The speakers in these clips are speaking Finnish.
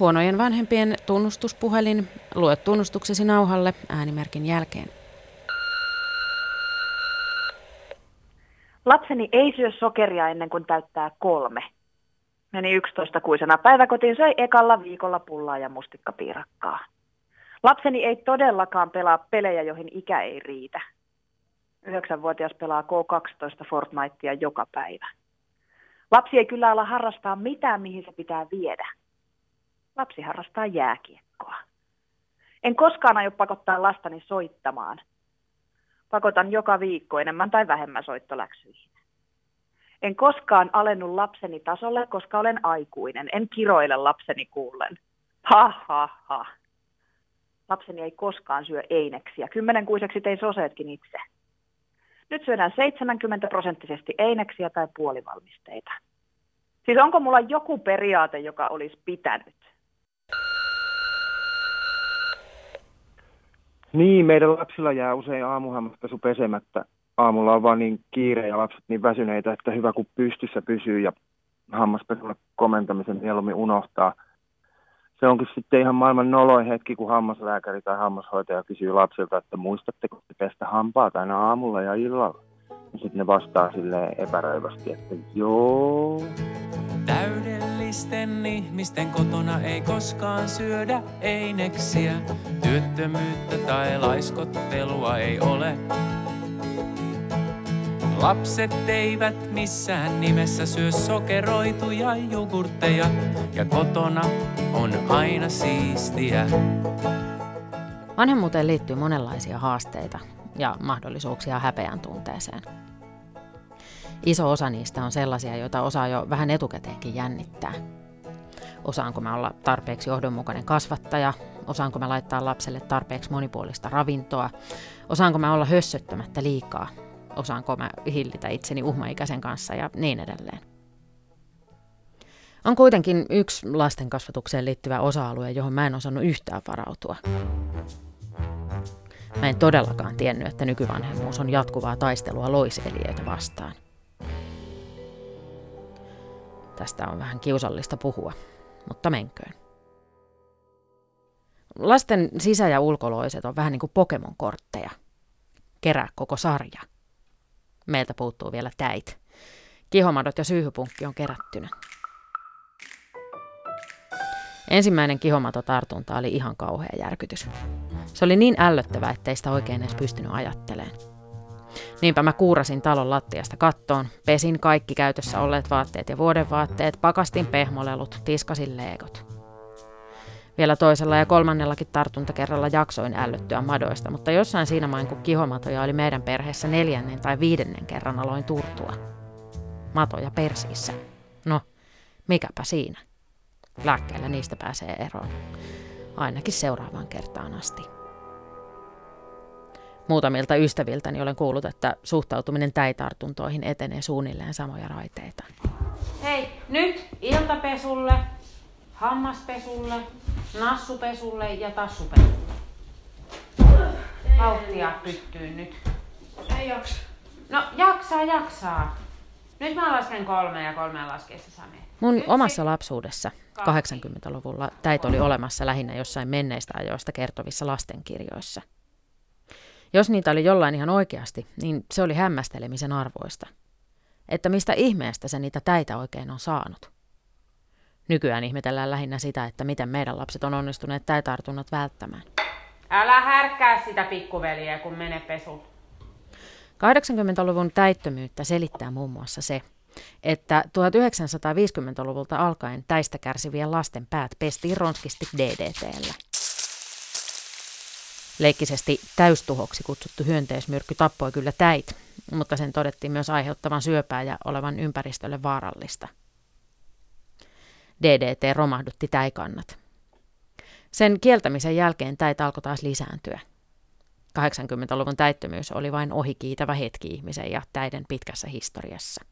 Huonojen vanhempien tunnustuspuhelin. Lue tunnustuksesi nauhalle äänimerkin jälkeen. Lapseni ei syö sokeria ennen kuin täyttää kolme. Meni 11 kuisena päiväkotiin, söi ekalla viikolla pullaa ja mustikkapiirakkaa. Lapseni ei todellakaan pelaa pelejä, joihin ikä ei riitä. Yhdeksänvuotias pelaa K12 Fortnitea joka päivä. Lapsi ei kyllä ala harrastaa mitään, mihin se pitää viedä. Lapsi harrastaa jääkiekkoa. En koskaan aio pakottaa lastani soittamaan. Pakotan joka viikko enemmän tai vähemmän soittoläksyihin. En koskaan alennu lapseni tasolle, koska olen aikuinen. En kiroile lapseni kuullen. Ha, ha, ha. Lapseni ei koskaan syö eineksiä. Kymmenenkuiseksi tein soseetkin itse. Nyt syödään 70 prosenttisesti eineksiä tai puolivalmisteita. Siis onko mulla joku periaate, joka olisi pitänyt? Niin, meidän lapsilla jää usein aamuhammaspesu pesemättä. Aamulla on vaan niin kiire ja lapset niin väsyneitä, että hyvä kun pystyssä pysyy ja hammaspesulle komentamisen mieluummin unohtaa. Se onkin sitten ihan maailman noloin hetki, kun hammaslääkäri tai hammashoitaja kysyy lapsilta, että muistatteko te pestä hampaa aina aamulla ja illalla? Ja sitten ne vastaa silleen epäröivästi, että joo. Täydellisten ihmisten kotona ei koskaan syödä eineksiä. Työttömyyttä tai laiskottelua ei ole. Lapset eivät missään nimessä syö sokeroituja jogurtteja ja kotona on aina siistiä. Vanhemmuuteen liittyy monenlaisia haasteita ja mahdollisuuksia häpeän tunteeseen. Iso osa niistä on sellaisia, joita osaa jo vähän etukäteenkin jännittää. Osaanko mä olla tarpeeksi johdonmukainen kasvattaja? Osaanko mä laittaa lapselle tarpeeksi monipuolista ravintoa? Osaanko mä olla hössöttämättä liikaa? Osaanko mä hillitä itseni uhmaikäisen kanssa ja niin edelleen? On kuitenkin yksi lasten kasvatukseen liittyvä osa-alue, johon mä en osannut yhtään varautua. Mä en todellakaan tiennyt, että nykyvanhemmuus on jatkuvaa taistelua loiseliöitä vastaan. Tästä on vähän kiusallista puhua, mutta menköön. Lasten sisä- ja ulkoloiset on vähän niin kuin Pokemon-kortteja. Kerää koko sarja. Meiltä puuttuu vielä täit. Kihomadot ja syyhypunkki on kerättynä. Ensimmäinen kihomatotartunta oli ihan kauhea järkytys. Se oli niin ällöttävää, ettei sitä oikein edes pystynyt ajattelemaan. Niinpä mä kuurasin talon lattiasta kattoon, pesin kaikki käytössä olleet vaatteet ja vuodenvaatteet, pakastin pehmolelut, tiskasin leegot. Vielä toisella ja kolmannellakin tartuntakerralla jaksoin ällöttyä madoista, mutta jossain siinä main kun kihomatoja oli meidän perheessä neljännen tai viidennen kerran aloin turtua. Matoja persiissä. No, mikäpä siinä. Lääkkeellä niistä pääsee eroon. Ainakin seuraavaan kertaan asti. Muutamilta ystäviltäni olen kuullut, että suhtautuminen täitartuntoihin etenee suunnilleen samoja raiteita. Hei, nyt iltapesulle, hammaspesulle, nassupesulle ja tassupesulle. Vauhtia pyttyy nyt. Ei jaksa. No jaksaa, jaksaa. Nyt mä lasken kolme ja kolmeen laskeessa Sami. Mun omassa lapsuudessa 80-luvulla täit oli olemassa lähinnä jossain menneistä ajoista kertovissa lastenkirjoissa. Jos niitä oli jollain ihan oikeasti, niin se oli hämmästelemisen arvoista. Että mistä ihmeestä se niitä täitä oikein on saanut. Nykyään ihmetellään lähinnä sitä, että miten meidän lapset on onnistuneet täitartunnat välttämään. Älä härkkää sitä pikkuveliä, kun mene pesu. 80-luvun täyttömyyttä selittää muun muassa se, että 1950-luvulta alkaen täistä kärsivien lasten päät pestiin ronskisti DDTllä. Leikkisesti täystuhoksi kutsuttu hyönteismyrkky tappoi kyllä täit, mutta sen todettiin myös aiheuttavan syöpää ja olevan ympäristölle vaarallista. DDT romahdutti täikannat. Sen kieltämisen jälkeen täit alkoi taas lisääntyä. 80-luvun täyttömyys oli vain ohikiitävä hetki ihmisen ja täiden pitkässä historiassa.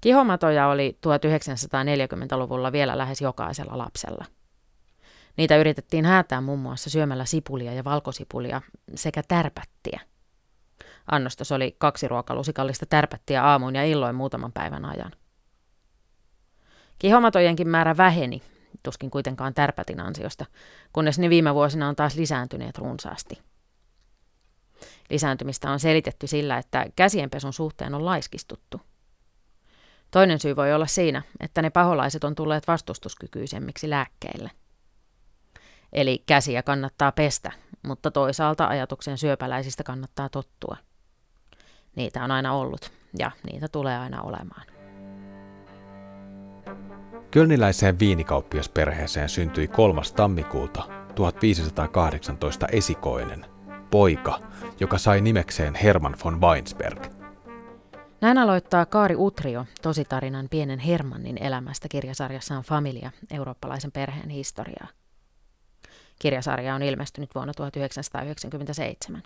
Kihomatoja oli 1940-luvulla vielä lähes jokaisella lapsella. Niitä yritettiin häätää muun muassa syömällä sipulia ja valkosipulia sekä tärpättiä. Annostos oli kaksi ruokalusikallista tärpättiä aamuin ja illoin muutaman päivän ajan. Kihomatojenkin määrä väheni, tuskin kuitenkaan tärpätin ansiosta, kunnes ne viime vuosina on taas lisääntyneet runsaasti. Lisääntymistä on selitetty sillä, että käsienpesun suhteen on laiskistuttu. Toinen syy voi olla siinä, että ne paholaiset on tulleet vastustuskykyisemmiksi lääkkeille. Eli käsiä kannattaa pestä, mutta toisaalta ajatuksen syöpäläisistä kannattaa tottua. Niitä on aina ollut ja niitä tulee aina olemaan. Kölniläiseen viinikauppiasperheeseen syntyi 3. tammikuuta 1518 esikoinen, poika, joka sai nimekseen Hermann von Weinsberg. Näin aloittaa Kaari Utrio tositarinan pienen Hermannin elämästä kirjasarjassaan Familia, eurooppalaisen perheen historiaa. Kirjasarja on ilmestynyt vuonna 1997.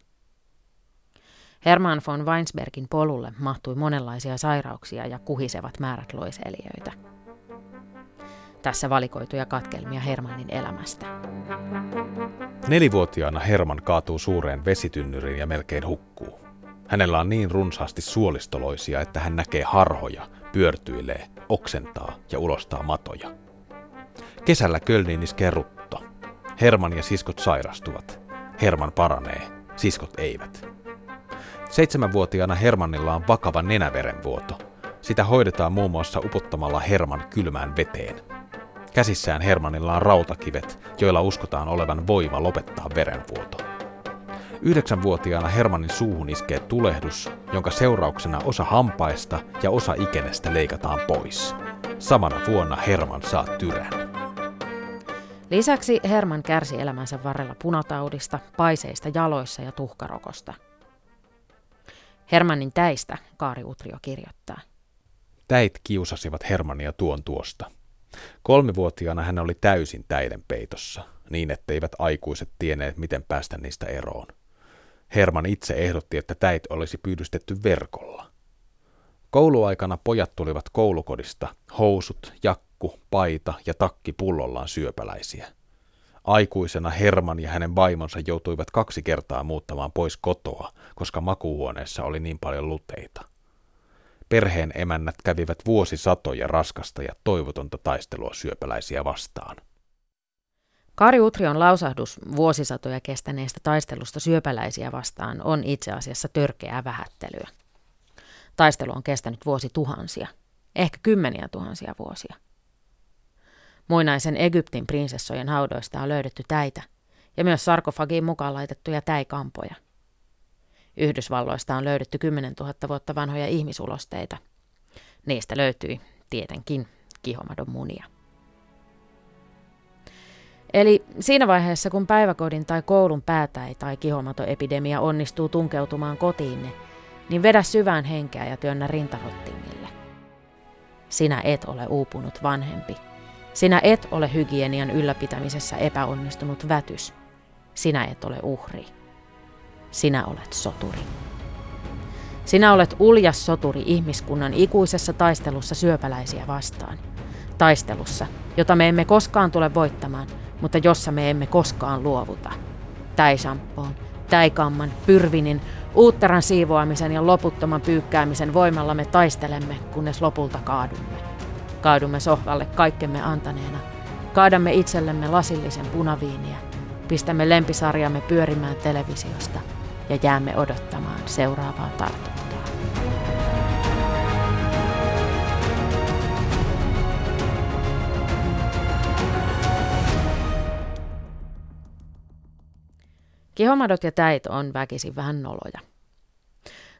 Hermann von Weinsbergin polulle mahtui monenlaisia sairauksia ja kuhisevat määrät loiseliöitä. Tässä valikoituja katkelmia Hermannin elämästä. Nelivuotiaana Herman kaatuu suureen vesitynnyriin ja melkein hukkuu. Hänellä on niin runsaasti suolistoloisia, että hän näkee harhoja, pyörtyilee, oksentaa ja ulostaa matoja. Kesällä Kölniin iskee rutto. Herman ja siskot sairastuvat. Herman paranee, siskot eivät. Seitsemänvuotiaana Hermannilla on vakava nenäverenvuoto. Sitä hoidetaan muun muassa upottamalla Herman kylmään veteen. Käsissään Hermannilla on rautakivet, joilla uskotaan olevan voima lopettaa verenvuoto. Yhdeksänvuotiaana Hermannin suuhun iskee tulehdus, jonka seurauksena osa hampaista ja osa ikenestä leikataan pois. Samana vuonna Herman saa tyrän. Lisäksi Herman kärsi elämänsä varrella punataudista, paiseista jaloissa ja tuhkarokosta. Hermannin täistä Kaari Utrio kirjoittaa. Täit kiusasivat Hermannia tuon tuosta. Kolmivuotiaana hän oli täysin täiden peitossa, niin etteivät aikuiset tienneet, miten päästä niistä eroon. Herman itse ehdotti, että täit olisi pyydystetty verkolla. Kouluaikana pojat tulivat koulukodista, housut, jakku, paita ja takki pullollaan syöpäläisiä. Aikuisena Herman ja hänen vaimonsa joutuivat kaksi kertaa muuttamaan pois kotoa, koska makuuhuoneessa oli niin paljon luteita. Perheen emännät kävivät vuosisatoja raskasta ja toivotonta taistelua syöpäläisiä vastaan. Kari Utrion lausahdus vuosisatoja kestäneestä taistelusta syöpäläisiä vastaan on itse asiassa törkeää vähättelyä. Taistelu on kestänyt vuosituhansia, ehkä kymmeniä tuhansia vuosia. Muinaisen Egyptin prinsessojen haudoista on löydetty täitä ja myös sarkofagiin mukaan laitettuja täikampoja. Yhdysvalloista on löydetty 10 000 vuotta vanhoja ihmisulosteita. Niistä löytyi tietenkin kihomadon munia. Eli siinä vaiheessa, kun päiväkodin tai koulun päätäi tai kihomatoepidemia onnistuu tunkeutumaan kotiinne, niin vedä syvään henkeä ja työnnä rintarottingille. Sinä et ole uupunut vanhempi. Sinä et ole hygienian ylläpitämisessä epäonnistunut vätys. Sinä et ole uhri. Sinä olet soturi. Sinä olet uljas soturi ihmiskunnan ikuisessa taistelussa syöpäläisiä vastaan. Taistelussa, jota me emme koskaan tule voittamaan, mutta jossa me emme koskaan luovuta. Täisampoon, täikamman, pyrvinin, uutteran siivoamisen ja loputtoman pyykkäämisen voimalla me taistelemme, kunnes lopulta kaadumme. Kaadumme sohvalle kaikkemme antaneena. Kaadamme itsellemme lasillisen punaviiniä. Pistämme lempisarjamme pyörimään televisiosta ja jäämme odottamaan seuraavaa tartuntaa. Kihomadot ja täit on väkisin vähän noloja.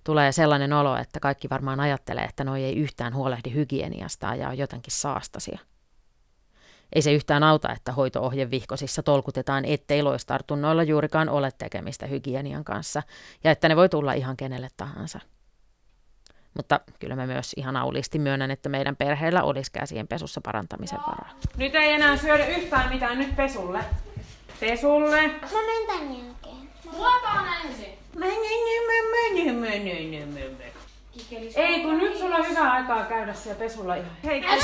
Tulee sellainen olo, että kaikki varmaan ajattelee, että noi ei yhtään huolehdi hygieniasta ja on jotenkin saastasia. Ei se yhtään auta, että hoitoohjevihkosissa tolkutetaan, ettei loistartunnoilla juurikaan ole tekemistä hygienian kanssa ja että ne voi tulla ihan kenelle tahansa. Mutta kyllä mä myös ihan aulisti myönnän, että meidän perheellä olisi käsien pesussa parantamisen varaa. Nyt ei enää syödä yhtään mitään, nyt pesulle. Pesulle. Mä menen tän jälkeen. Luotaan ensin. Ei, kun nyt sulla on hyvä aikaa käydä siellä pesulla ihan. Hei, hei,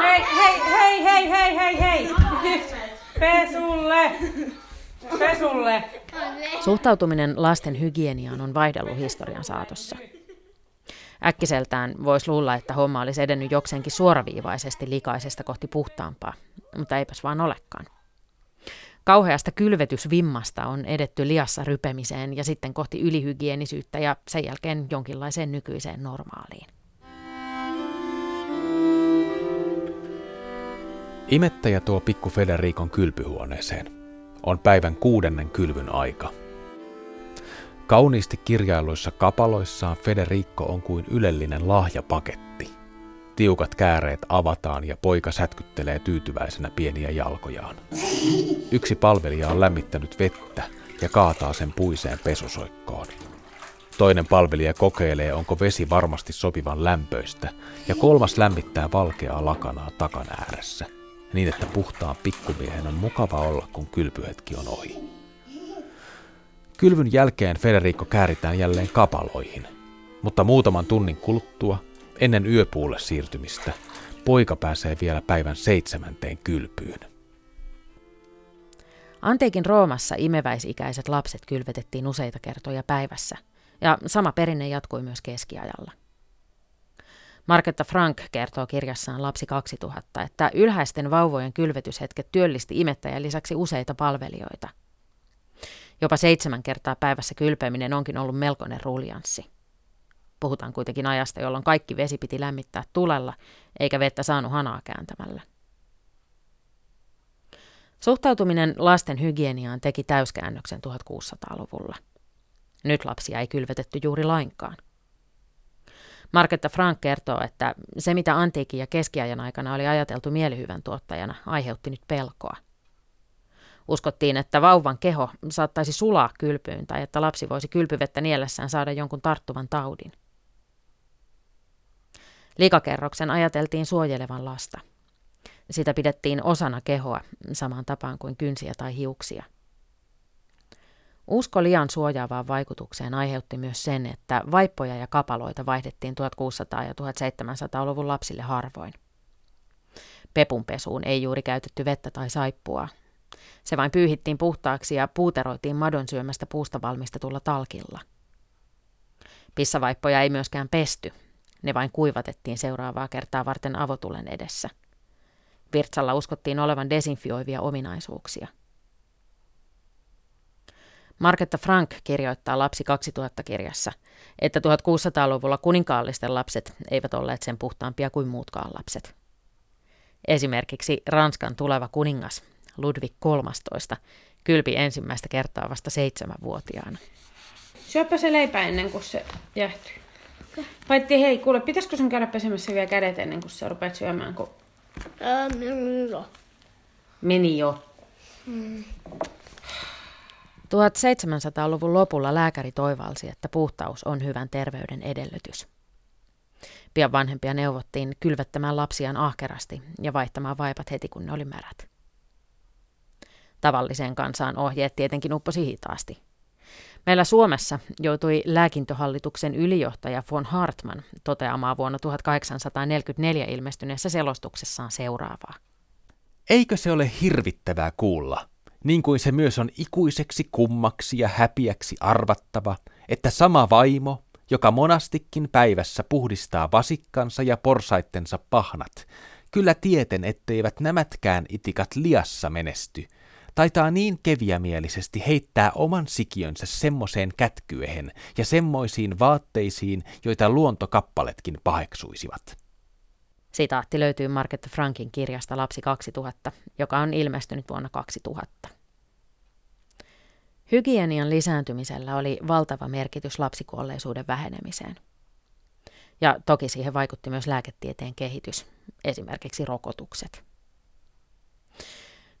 hei, hei, hei, hei, hei, hei. Pesulle. Pesulle. Suhtautuminen lasten hygieniaan on vaihdellut historian saatossa. Äkkiseltään voisi luulla, että homma olisi edennyt jokseenkin suoraviivaisesti likaisesta kohti puhtaampaa, mutta eipäs vaan olekaan. Kauheasta kylvetysvimmasta on edetty liassa rypemiseen ja sitten kohti ylihygienisyyttä ja sen jälkeen jonkinlaiseen nykyiseen normaaliin. Imettäjä tuo pikku Federikon kylpyhuoneeseen. On päivän kuudennen kylvyn aika. Kauniisti kirjailuissa kapaloissaan Federico on kuin ylellinen lahjapaketti. Tiukat kääreet avataan ja poika sätkyttelee tyytyväisenä pieniä jalkojaan. Yksi palvelija on lämmittänyt vettä ja kaataa sen puiseen pesusoikkoon. Toinen palvelija kokeilee, onko vesi varmasti sopivan lämpöistä, ja kolmas lämmittää valkeaa lakanaa takan ääressä, niin että puhtaan pikkumiehen on mukava olla, kun kylpyhetki on ohi. Kylvyn jälkeen Federico kääritään jälleen kapaloihin, mutta muutaman tunnin kuluttua, ennen yöpuulle siirtymistä, poika pääsee vielä päivän seitsemänteen kylpyyn. Antiikin Roomassa imeväisikäiset lapset kylvetettiin useita kertoja päivässä, ja sama perinne jatkui myös keskiajalla. Marketta Frank kertoo kirjassaan Lapsi 2000, että ylhäisten vauvojen kylvetyshetket työllisti imettäjän lisäksi useita palvelijoita. Jopa seitsemän kertaa päivässä kylpeminen onkin ollut melkoinen ruljanssi. Puhutaan kuitenkin ajasta, jolloin kaikki vesi piti lämmittää tulella, eikä vettä saanut hanaa kääntämällä. Suhtautuminen lasten hygieniaan teki täyskäännöksen 1600-luvulla. Nyt lapsia ei kylvetetty juuri lainkaan. Marketta Frank kertoo, että se mitä antiikin ja keskiajan aikana oli ajateltu mielihyvän tuottajana aiheutti nyt pelkoa. Uskottiin, että vauvan keho saattaisi sulaa kylpyyn tai että lapsi voisi kylpyvettä niellessään saada jonkun tarttuvan taudin. Likakerroksen ajateltiin suojelevan lasta. Sitä pidettiin osana kehoa samaan tapaan kuin kynsiä tai hiuksia. Usko liian suojaavaan vaikutukseen aiheutti myös sen, että vaippoja ja kapaloita vaihdettiin 1600- ja 1700-luvun lapsille harvoin. Pepunpesuun ei juuri käytetty vettä tai saippua. Se vain pyyhittiin puhtaaksi ja puuteroitiin madon syömästä puusta valmistetulla talkilla. Pissavaippoja ei myöskään pesty. Ne vain kuivatettiin seuraavaa kertaa varten avotulen edessä. Virtsalla uskottiin olevan desinfioivia ominaisuuksia. Marketta Frank kirjoittaa Lapsi 2000-kirjassa, että 1600-luvulla kuninkaallisten lapset eivät olleet sen puhtaampia kuin muutkaan lapset. Esimerkiksi Ranskan tuleva kuningas Ludwig 13 kylpi ensimmäistä kertaa vasta seitsemänvuotiaana. Syöpä se leipä ennen kuin se jäähtyy. Paitsi hei, kuule, pitäisikö sun käydä pesemässä vielä kädet ennen kuin sä rupeat syömään? Kun... Ää, meni jo. Meni jo. 1700-luvun lopulla lääkäri toivalsi, että puhtaus on hyvän terveyden edellytys. Pian vanhempia neuvottiin kylvettämään lapsiaan ahkerasti ja vaihtamaan vaipat heti kun ne oli märät. Tavalliseen kansaan ohjeet tietenkin upposi hitaasti. Meillä Suomessa joutui lääkintöhallituksen ylijohtaja von Hartman toteamaan vuonna 1844 ilmestyneessä selostuksessaan seuraavaa. Eikö se ole hirvittävää kuulla, niin kuin se myös on ikuiseksi kummaksi ja häpiäksi arvattava, että sama vaimo, joka monastikin päivässä puhdistaa vasikkansa ja porsaittensa pahnat, kyllä tieten, etteivät nämätkään itikat liassa menesty, taitaa niin keviämielisesti heittää oman sikiönsä semmoseen kätkyehen ja semmoisiin vaatteisiin, joita luontokappaletkin paheksuisivat. Sitaatti löytyy Market Frankin kirjasta Lapsi 2000, joka on ilmestynyt vuonna 2000. Hygienian lisääntymisellä oli valtava merkitys lapsikuolleisuuden vähenemiseen. Ja toki siihen vaikutti myös lääketieteen kehitys, esimerkiksi rokotukset.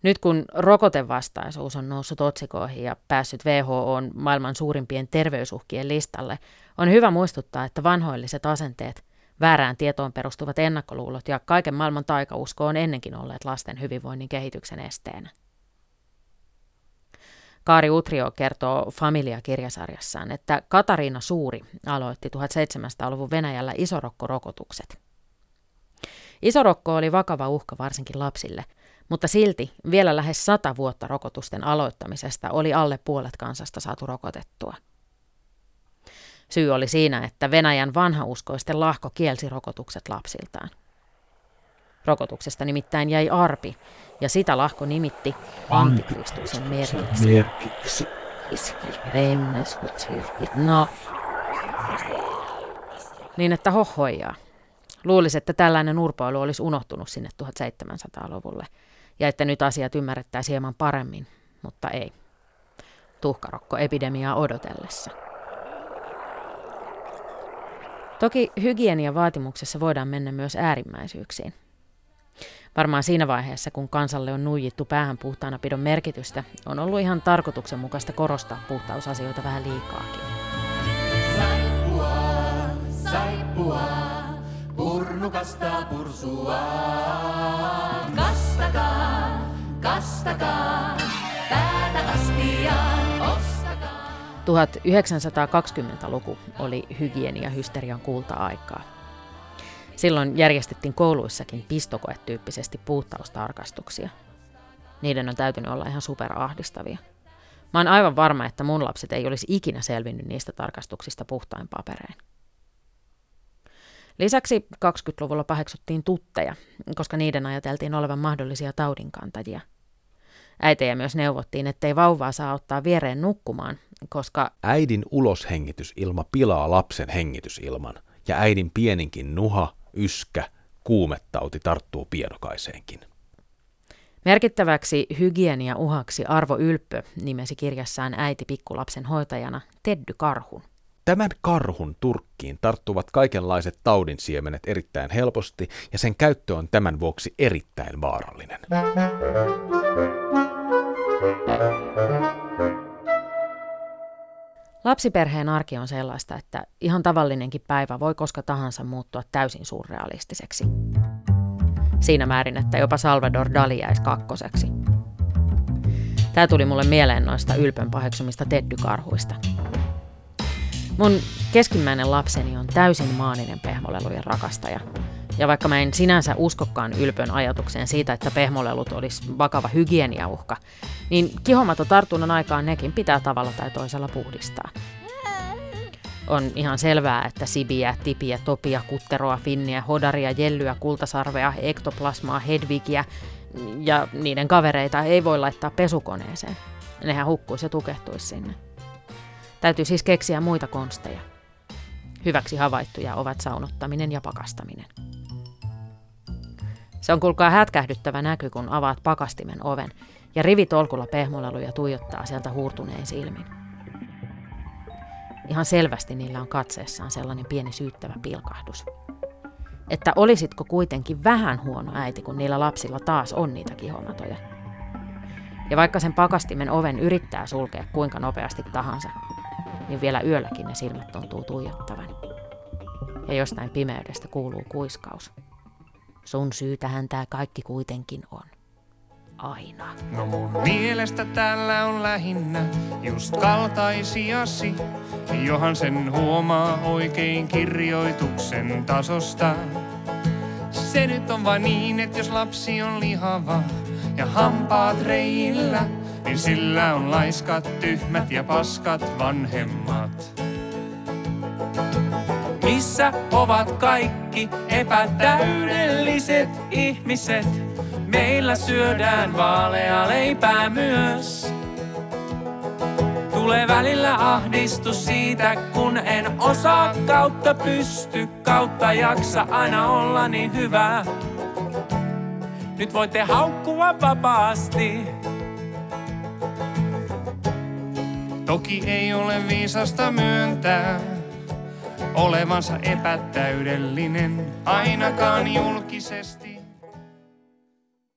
Nyt kun rokotevastaisuus on noussut otsikoihin ja päässyt WHOn maailman suurimpien terveysuhkien listalle, on hyvä muistuttaa, että vanhoilliset asenteet, väärään tietoon perustuvat ennakkoluulot ja kaiken maailman taikausko on ennenkin olleet lasten hyvinvoinnin kehityksen esteenä. Kaari Utrio kertoo Familia-kirjasarjassaan, että Katariina Suuri aloitti 1700-luvun Venäjällä isorokkorokotukset. Isorokko oli vakava uhka varsinkin lapsille, mutta silti vielä lähes sata vuotta rokotusten aloittamisesta oli alle puolet kansasta saatu rokotettua. Syy oli siinä, että Venäjän vanhauskoisten lahko kielsi rokotukset lapsiltaan. Rokotuksesta nimittäin jäi arpi, ja sitä lahko nimitti antikristuksen merkiksi. No. Niin että hohojaa. Luulisi, että tällainen urpoilu olisi unohtunut sinne 1700-luvulle ja että nyt asiat ymmärrettäisiin hieman paremmin, mutta ei. Tuhkarokko-epidemiaa odotellessa. Toki hygieniavaatimuksessa voidaan mennä myös äärimmäisyyksiin. Varmaan siinä vaiheessa, kun kansalle on nuijittu päähän puhtaana pidon merkitystä, on ollut ihan tarkoituksenmukaista korostaa puhtausasioita vähän liikaakin. Saippua, saippua, purnukasta pursua. Kastakaa, päätä astiaan, ostakaa. 1920-luku oli hygienia-hysterian kulta-aikaa. Silloin järjestettiin kouluissakin pistokoetyyppisesti puhtaustarkastuksia. Niiden on täytynyt olla ihan superahdistavia. Mä oon aivan varma, että mun lapset ei olisi ikinä selvinnyt niistä tarkastuksista puhtain paperein. Lisäksi 20-luvulla paheksuttiin tutteja, koska niiden ajateltiin olevan mahdollisia taudinkantajia. Äitejä myös neuvottiin, ettei vauvaa saa ottaa viereen nukkumaan, koska äidin uloshengitysilma pilaa lapsen hengitysilman, ja äidin pieninkin nuha yskä, kuumettauti tarttuu pienokaiseenkin. Merkittäväksi hygienia-uhaksi Arvo Ylppö nimesi kirjassaan äiti pikkulapsen hoitajana Teddy Karhun. Tämän karhun turkkiin tarttuvat kaikenlaiset taudin siemenet erittäin helposti ja sen käyttö on tämän vuoksi erittäin vaarallinen. Lapsiperheen arki on sellaista, että ihan tavallinenkin päivä voi koska tahansa muuttua täysin surrealistiseksi. Siinä määrin, että jopa Salvador Dali jäisi kakkoseksi. Tämä tuli mulle mieleen noista ylpön paheksumista teddykarhuista. Mun keskimmäinen lapseni on täysin maaninen pehmolelujen rakastaja – ja vaikka mä en sinänsä uskokkaan ylpön ajatukseen siitä, että pehmolelut olisi vakava hygieniauhka, niin kihomato tartunnan aikaan nekin pitää tavalla tai toisella puhdistaa. On ihan selvää, että sibiä, tipiä, topia, kutteroa, finniä, hodaria, jellyä, kultasarvea, ektoplasmaa, hedvigiä ja niiden kavereita ei voi laittaa pesukoneeseen. Nehän hukkuisi ja tukehtuisi sinne. Täytyy siis keksiä muita konsteja. Hyväksi havaittuja ovat saunottaminen ja pakastaminen. Se on kulkaa hätkähdyttävä näky, kun avaat pakastimen oven ja rivitolkulla pehmoleluja tuijottaa sieltä huurtuneen silmin. Ihan selvästi niillä on katseessaan sellainen pieni syyttävä pilkahdus. Että olisitko kuitenkin vähän huono äiti, kun niillä lapsilla taas on niitä kihomatoja. Ja vaikka sen pakastimen oven yrittää sulkea kuinka nopeasti tahansa, niin vielä yölläkin ne silmät tuntuu tuijottavan. Ja jostain pimeydestä kuuluu kuiskaus. Sun syytähän tää kaikki kuitenkin on. Aina. No mun mielestä täällä on lähinnä just kaltaisiasi. Johan sen huomaa oikein kirjoituksen tasosta. Se nyt on vain niin, että jos lapsi on lihava ja hampaat reillä, niin sillä on laiskat, tyhmät ja paskat vanhemmat. Missä ovat kaikki epätäydelliset ihmiset? Meillä syödään vaalea leipää myös. Tulee välillä ahdistus siitä, kun en osaa kautta pysty, kautta jaksa aina olla niin hyvä. Nyt voitte haukkua vapaasti. Toki ei ole viisasta myöntää, olevansa epätäydellinen, ainakaan julkisesti.